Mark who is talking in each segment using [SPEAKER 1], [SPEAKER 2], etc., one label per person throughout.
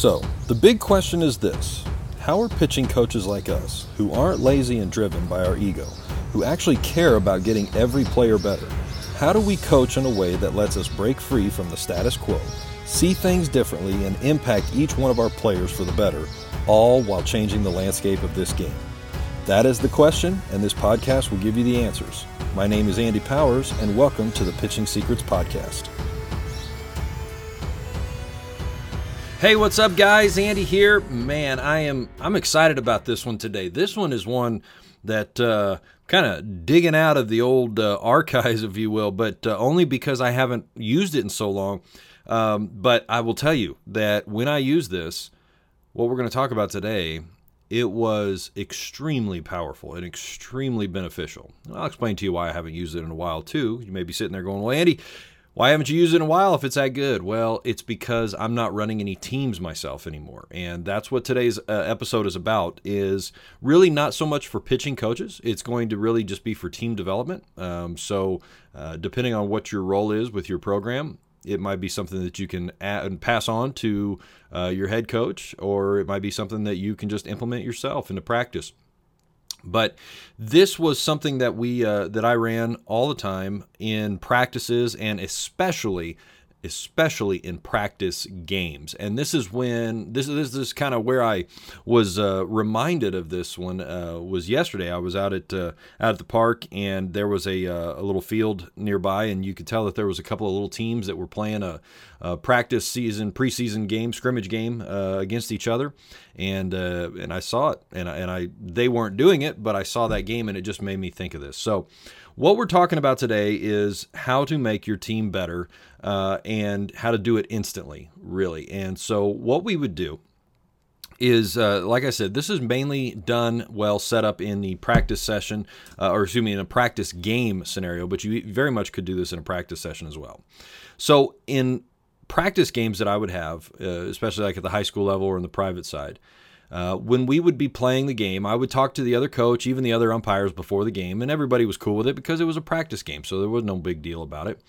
[SPEAKER 1] So, the big question is this How are pitching coaches like us, who aren't lazy and driven by our ego, who actually care about getting every player better, how do we coach in a way that lets us break free from the status quo, see things differently, and impact each one of our players for the better, all while changing the landscape of this game? That is the question, and this podcast will give you the answers. My name is Andy Powers, and welcome to the Pitching Secrets Podcast. Hey, what's up, guys? Andy here. Man, I am I'm excited about this one today. This one is one that uh, kind of digging out of the old uh, archives, if you will, but uh, only because I haven't used it in so long. Um, but I will tell you that when I use this, what we're going to talk about today, it was extremely powerful and extremely beneficial. I'll explain to you why I haven't used it in a while, too. You may be sitting there going, Well, Andy, why haven't you used it in a while if it's that good? Well, it's because I'm not running any teams myself anymore. And that's what today's uh, episode is about is really not so much for pitching coaches. It's going to really just be for team development. Um, so uh, depending on what your role is with your program, it might be something that you can add and pass on to uh, your head coach, or it might be something that you can just implement yourself into practice. But this was something that we uh, that I ran all the time in practices and especially especially in practice games. And this is when this, this is kind of where I was uh, reminded of this one uh, was yesterday. I was out at uh, out at the park and there was a, uh, a little field nearby, and you could tell that there was a couple of little teams that were playing a, a practice season preseason game scrimmage game uh, against each other. And uh, and I saw it, and I, and I they weren't doing it, but I saw that game, and it just made me think of this. So. What we're talking about today is how to make your team better uh, and how to do it instantly, really. And so, what we would do is, uh, like I said, this is mainly done well set up in the practice session, uh, or excuse me, in a practice game scenario, but you very much could do this in a practice session as well. So, in practice games that I would have, uh, especially like at the high school level or in the private side, uh, when we would be playing the game, I would talk to the other coach, even the other umpires before the game, and everybody was cool with it because it was a practice game, so there was no big deal about it.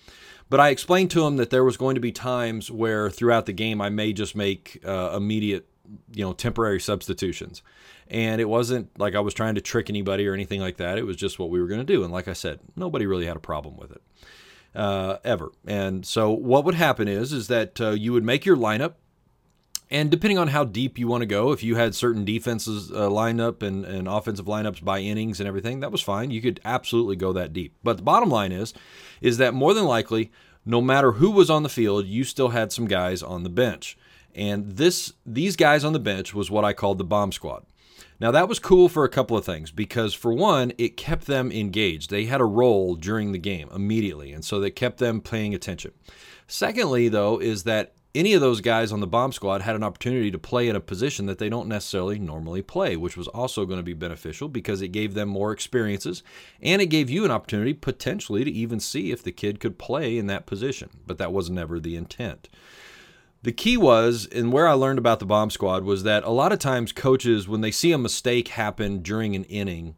[SPEAKER 1] But I explained to him that there was going to be times where throughout the game I may just make uh, immediate, you know, temporary substitutions. And it wasn't like I was trying to trick anybody or anything like that. It was just what we were going to do. And like I said, nobody really had a problem with it. Uh, ever. And so what would happen is is that uh, you would make your lineup and depending on how deep you want to go, if you had certain defenses uh, lined up and, and offensive lineups by innings and everything, that was fine. You could absolutely go that deep. But the bottom line is, is that more than likely, no matter who was on the field, you still had some guys on the bench. And this these guys on the bench was what I called the bomb squad. Now that was cool for a couple of things because for one, it kept them engaged. They had a role during the game immediately, and so they kept them paying attention. Secondly, though, is that any of those guys on the bomb squad had an opportunity to play in a position that they don't necessarily normally play, which was also going to be beneficial because it gave them more experiences and it gave you an opportunity potentially to even see if the kid could play in that position. But that was never the intent. The key was, and where I learned about the bomb squad was that a lot of times coaches, when they see a mistake happen during an inning,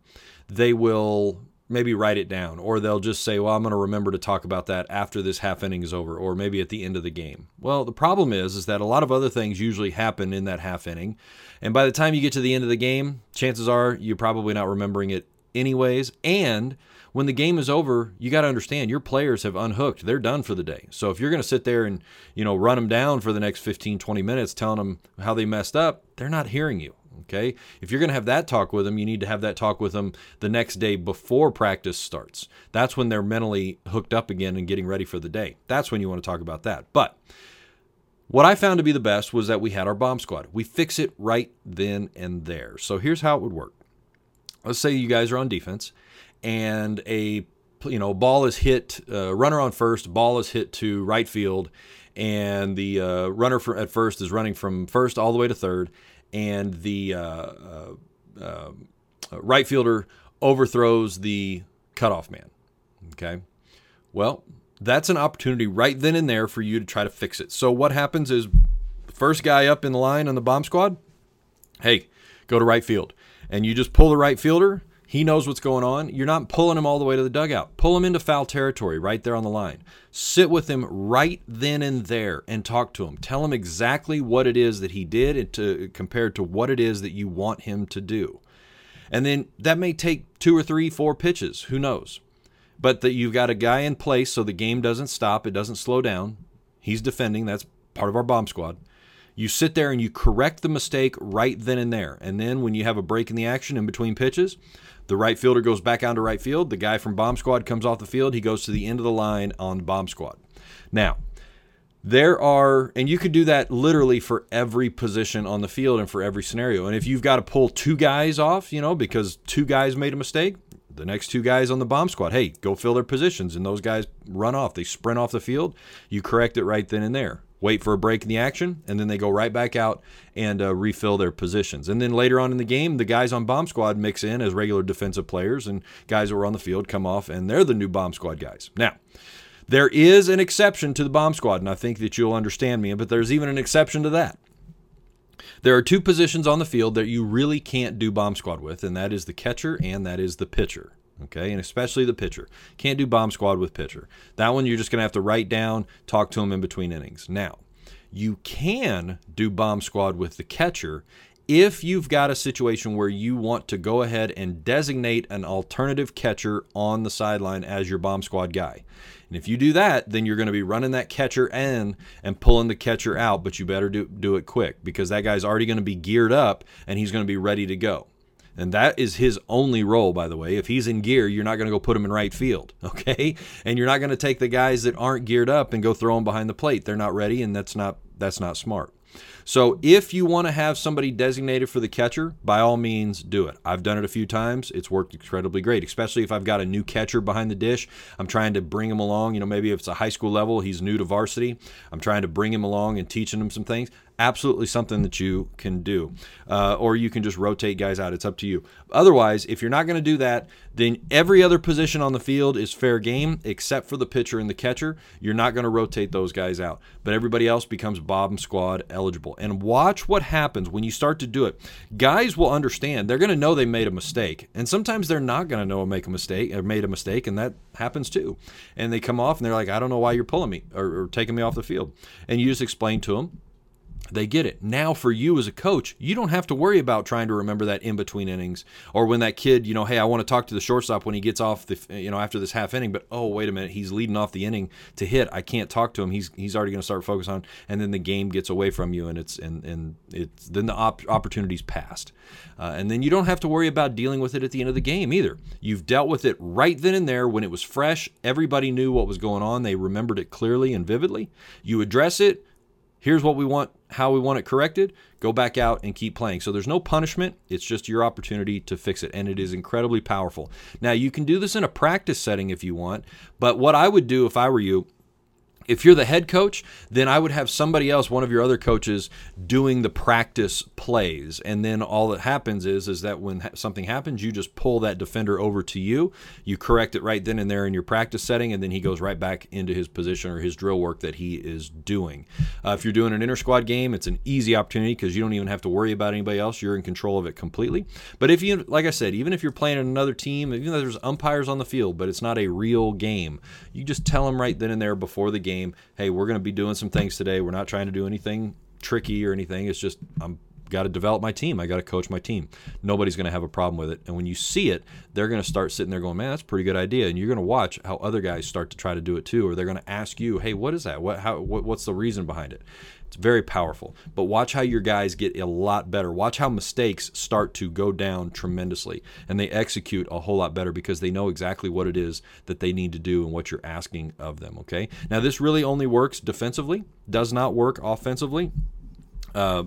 [SPEAKER 1] they will maybe write it down or they'll just say well i'm going to remember to talk about that after this half inning is over or maybe at the end of the game. Well the problem is is that a lot of other things usually happen in that half inning and by the time you get to the end of the game chances are you're probably not remembering it anyways and when the game is over you got to understand your players have unhooked. They're done for the day. So if you're going to sit there and you know run them down for the next 15 20 minutes telling them how they messed up they're not hearing you Okay. If you're going to have that talk with them, you need to have that talk with them the next day before practice starts. That's when they're mentally hooked up again and getting ready for the day. That's when you want to talk about that. But what I found to be the best was that we had our bomb squad. We fix it right then and there. So here's how it would work. Let's say you guys are on defense and a you know ball is hit uh, runner on first ball is hit to right field and the uh, runner for, at first is running from first all the way to third and the uh, uh, uh, right fielder overthrows the cutoff man. Okay. Well, that's an opportunity right then and there for you to try to fix it. So what happens is the first guy up in the line on the bomb squad, hey, go to right field. And you just pull the right fielder He knows what's going on. You're not pulling him all the way to the dugout. Pull him into foul territory right there on the line. Sit with him right then and there and talk to him. Tell him exactly what it is that he did to, compared to what it is that you want him to do. And then that may take two or three, four pitches. Who knows? But that you've got a guy in place so the game doesn't stop, it doesn't slow down. He's defending. That's part of our bomb squad. You sit there and you correct the mistake right then and there. And then when you have a break in the action in between pitches, the right fielder goes back onto right field. The guy from bomb squad comes off the field. He goes to the end of the line on bomb squad. Now, there are, and you could do that literally for every position on the field and for every scenario. And if you've got to pull two guys off, you know, because two guys made a mistake, the next two guys on the bomb squad, hey, go fill their positions. And those guys run off. They sprint off the field. You correct it right then and there wait for a break in the action, and then they go right back out and uh, refill their positions. And then later on in the game, the guys on bomb squad mix in as regular defensive players, and guys who are on the field come off, and they're the new bomb squad guys. Now, there is an exception to the bomb squad, and I think that you'll understand me, but there's even an exception to that. There are two positions on the field that you really can't do bomb squad with, and that is the catcher and that is the pitcher okay and especially the pitcher can't do bomb squad with pitcher that one you're just going to have to write down talk to him in between innings now you can do bomb squad with the catcher if you've got a situation where you want to go ahead and designate an alternative catcher on the sideline as your bomb squad guy. And if you do that, then you're going to be running that catcher in and pulling the catcher out, but you better do, do it quick because that guy's already going to be geared up and he's going to be ready to go. And that is his only role, by the way. If he's in gear, you're not going to go put him in right field, okay? And you're not going to take the guys that aren't geared up and go throw them behind the plate. They're not ready, and that's not that's not smart. So if you want to have somebody designated for the catcher, by all means do it. I've done it a few times. It's worked incredibly great, especially if I've got a new catcher behind the dish. I'm trying to bring him along. You know, maybe if it's a high school level, he's new to varsity. I'm trying to bring him along and teaching him some things absolutely something that you can do. Uh, or you can just rotate guys out. It's up to you. Otherwise, if you're not going to do that, then every other position on the field is fair game except for the pitcher and the catcher. You're not going to rotate those guys out. But everybody else becomes bomb squad eligible. And watch what happens when you start to do it. Guys will understand. They're going to know they made a mistake. And sometimes they're not going to know make a mistake or made a mistake, and that happens too. And they come off and they're like, I don't know why you're pulling me or, or taking me off the field. And you just explain to them they get it. Now, for you as a coach, you don't have to worry about trying to remember that in between innings or when that kid, you know, hey, I want to talk to the shortstop when he gets off the, you know, after this half inning, but oh, wait a minute, he's leading off the inning to hit. I can't talk to him. He's he's already going to start focus on, and then the game gets away from you, and it's and and it's then the op- opportunity's passed, uh, and then you don't have to worry about dealing with it at the end of the game either. You've dealt with it right then and there when it was fresh. Everybody knew what was going on. They remembered it clearly and vividly. You address it here's what we want, how we want it corrected, go back out and keep playing. So there's no punishment. It's just your opportunity to fix it. And it is incredibly powerful. Now, you can do this in a practice setting if you want, but what I would do if I were you if you're the head coach, then I would have somebody else, one of your other coaches, doing the practice plays. And then all that happens is is that when something happens, you just pull that defender over to you. You correct it right then and there in your practice setting, and then he goes right back into his position or his drill work that he is doing. Uh, if you're doing an inter squad game, it's an easy opportunity because you don't even have to worry about anybody else. You're in control of it completely. But if you, like I said, even if you're playing in another team, even though there's umpires on the field, but it's not a real game, you just tell them right then and there before the game game. Hey, we're going to be doing some things today. We're not trying to do anything tricky or anything. It's just I'm got to develop my team. I got to coach my team. Nobody's going to have a problem with it. And when you see it, they're going to start sitting there going, "Man, that's a pretty good idea." And you're going to watch how other guys start to try to do it too, or they're going to ask you, "Hey, what is that? What how what, what's the reason behind it?" It's very powerful. But watch how your guys get a lot better. Watch how mistakes start to go down tremendously and they execute a whole lot better because they know exactly what it is that they need to do and what you're asking of them. Okay. Now, this really only works defensively, does not work offensively. Uh,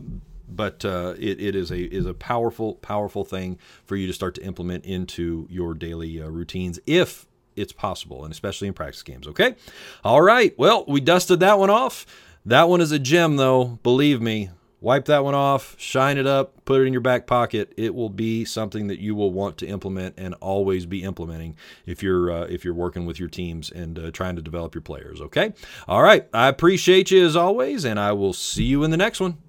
[SPEAKER 1] but uh, it, it is a is a powerful powerful thing for you to start to implement into your daily uh, routines if it's possible and especially in practice games okay all right well we dusted that one off that one is a gem, though. Believe me. Wipe that one off, shine it up, put it in your back pocket. It will be something that you will want to implement and always be implementing if you're uh, if you're working with your teams and uh, trying to develop your players. Okay. All right. I appreciate you as always, and I will see you in the next one.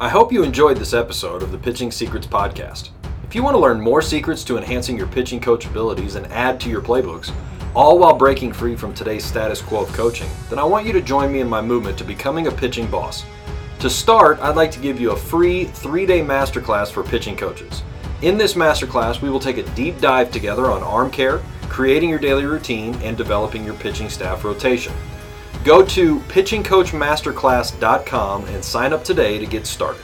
[SPEAKER 1] I hope you enjoyed this episode of the Pitching Secrets podcast. If you want to learn more secrets to enhancing your pitching coach abilities and add to your playbooks, all while breaking free from today's status quo of coaching, then I want you to join me in my movement to becoming a pitching boss. To start, I'd like to give you a free three day masterclass for pitching coaches. In this masterclass, we will take a deep dive together on arm care, creating your daily routine, and developing your pitching staff rotation. Go to pitchingcoachmasterclass.com and sign up today to get started.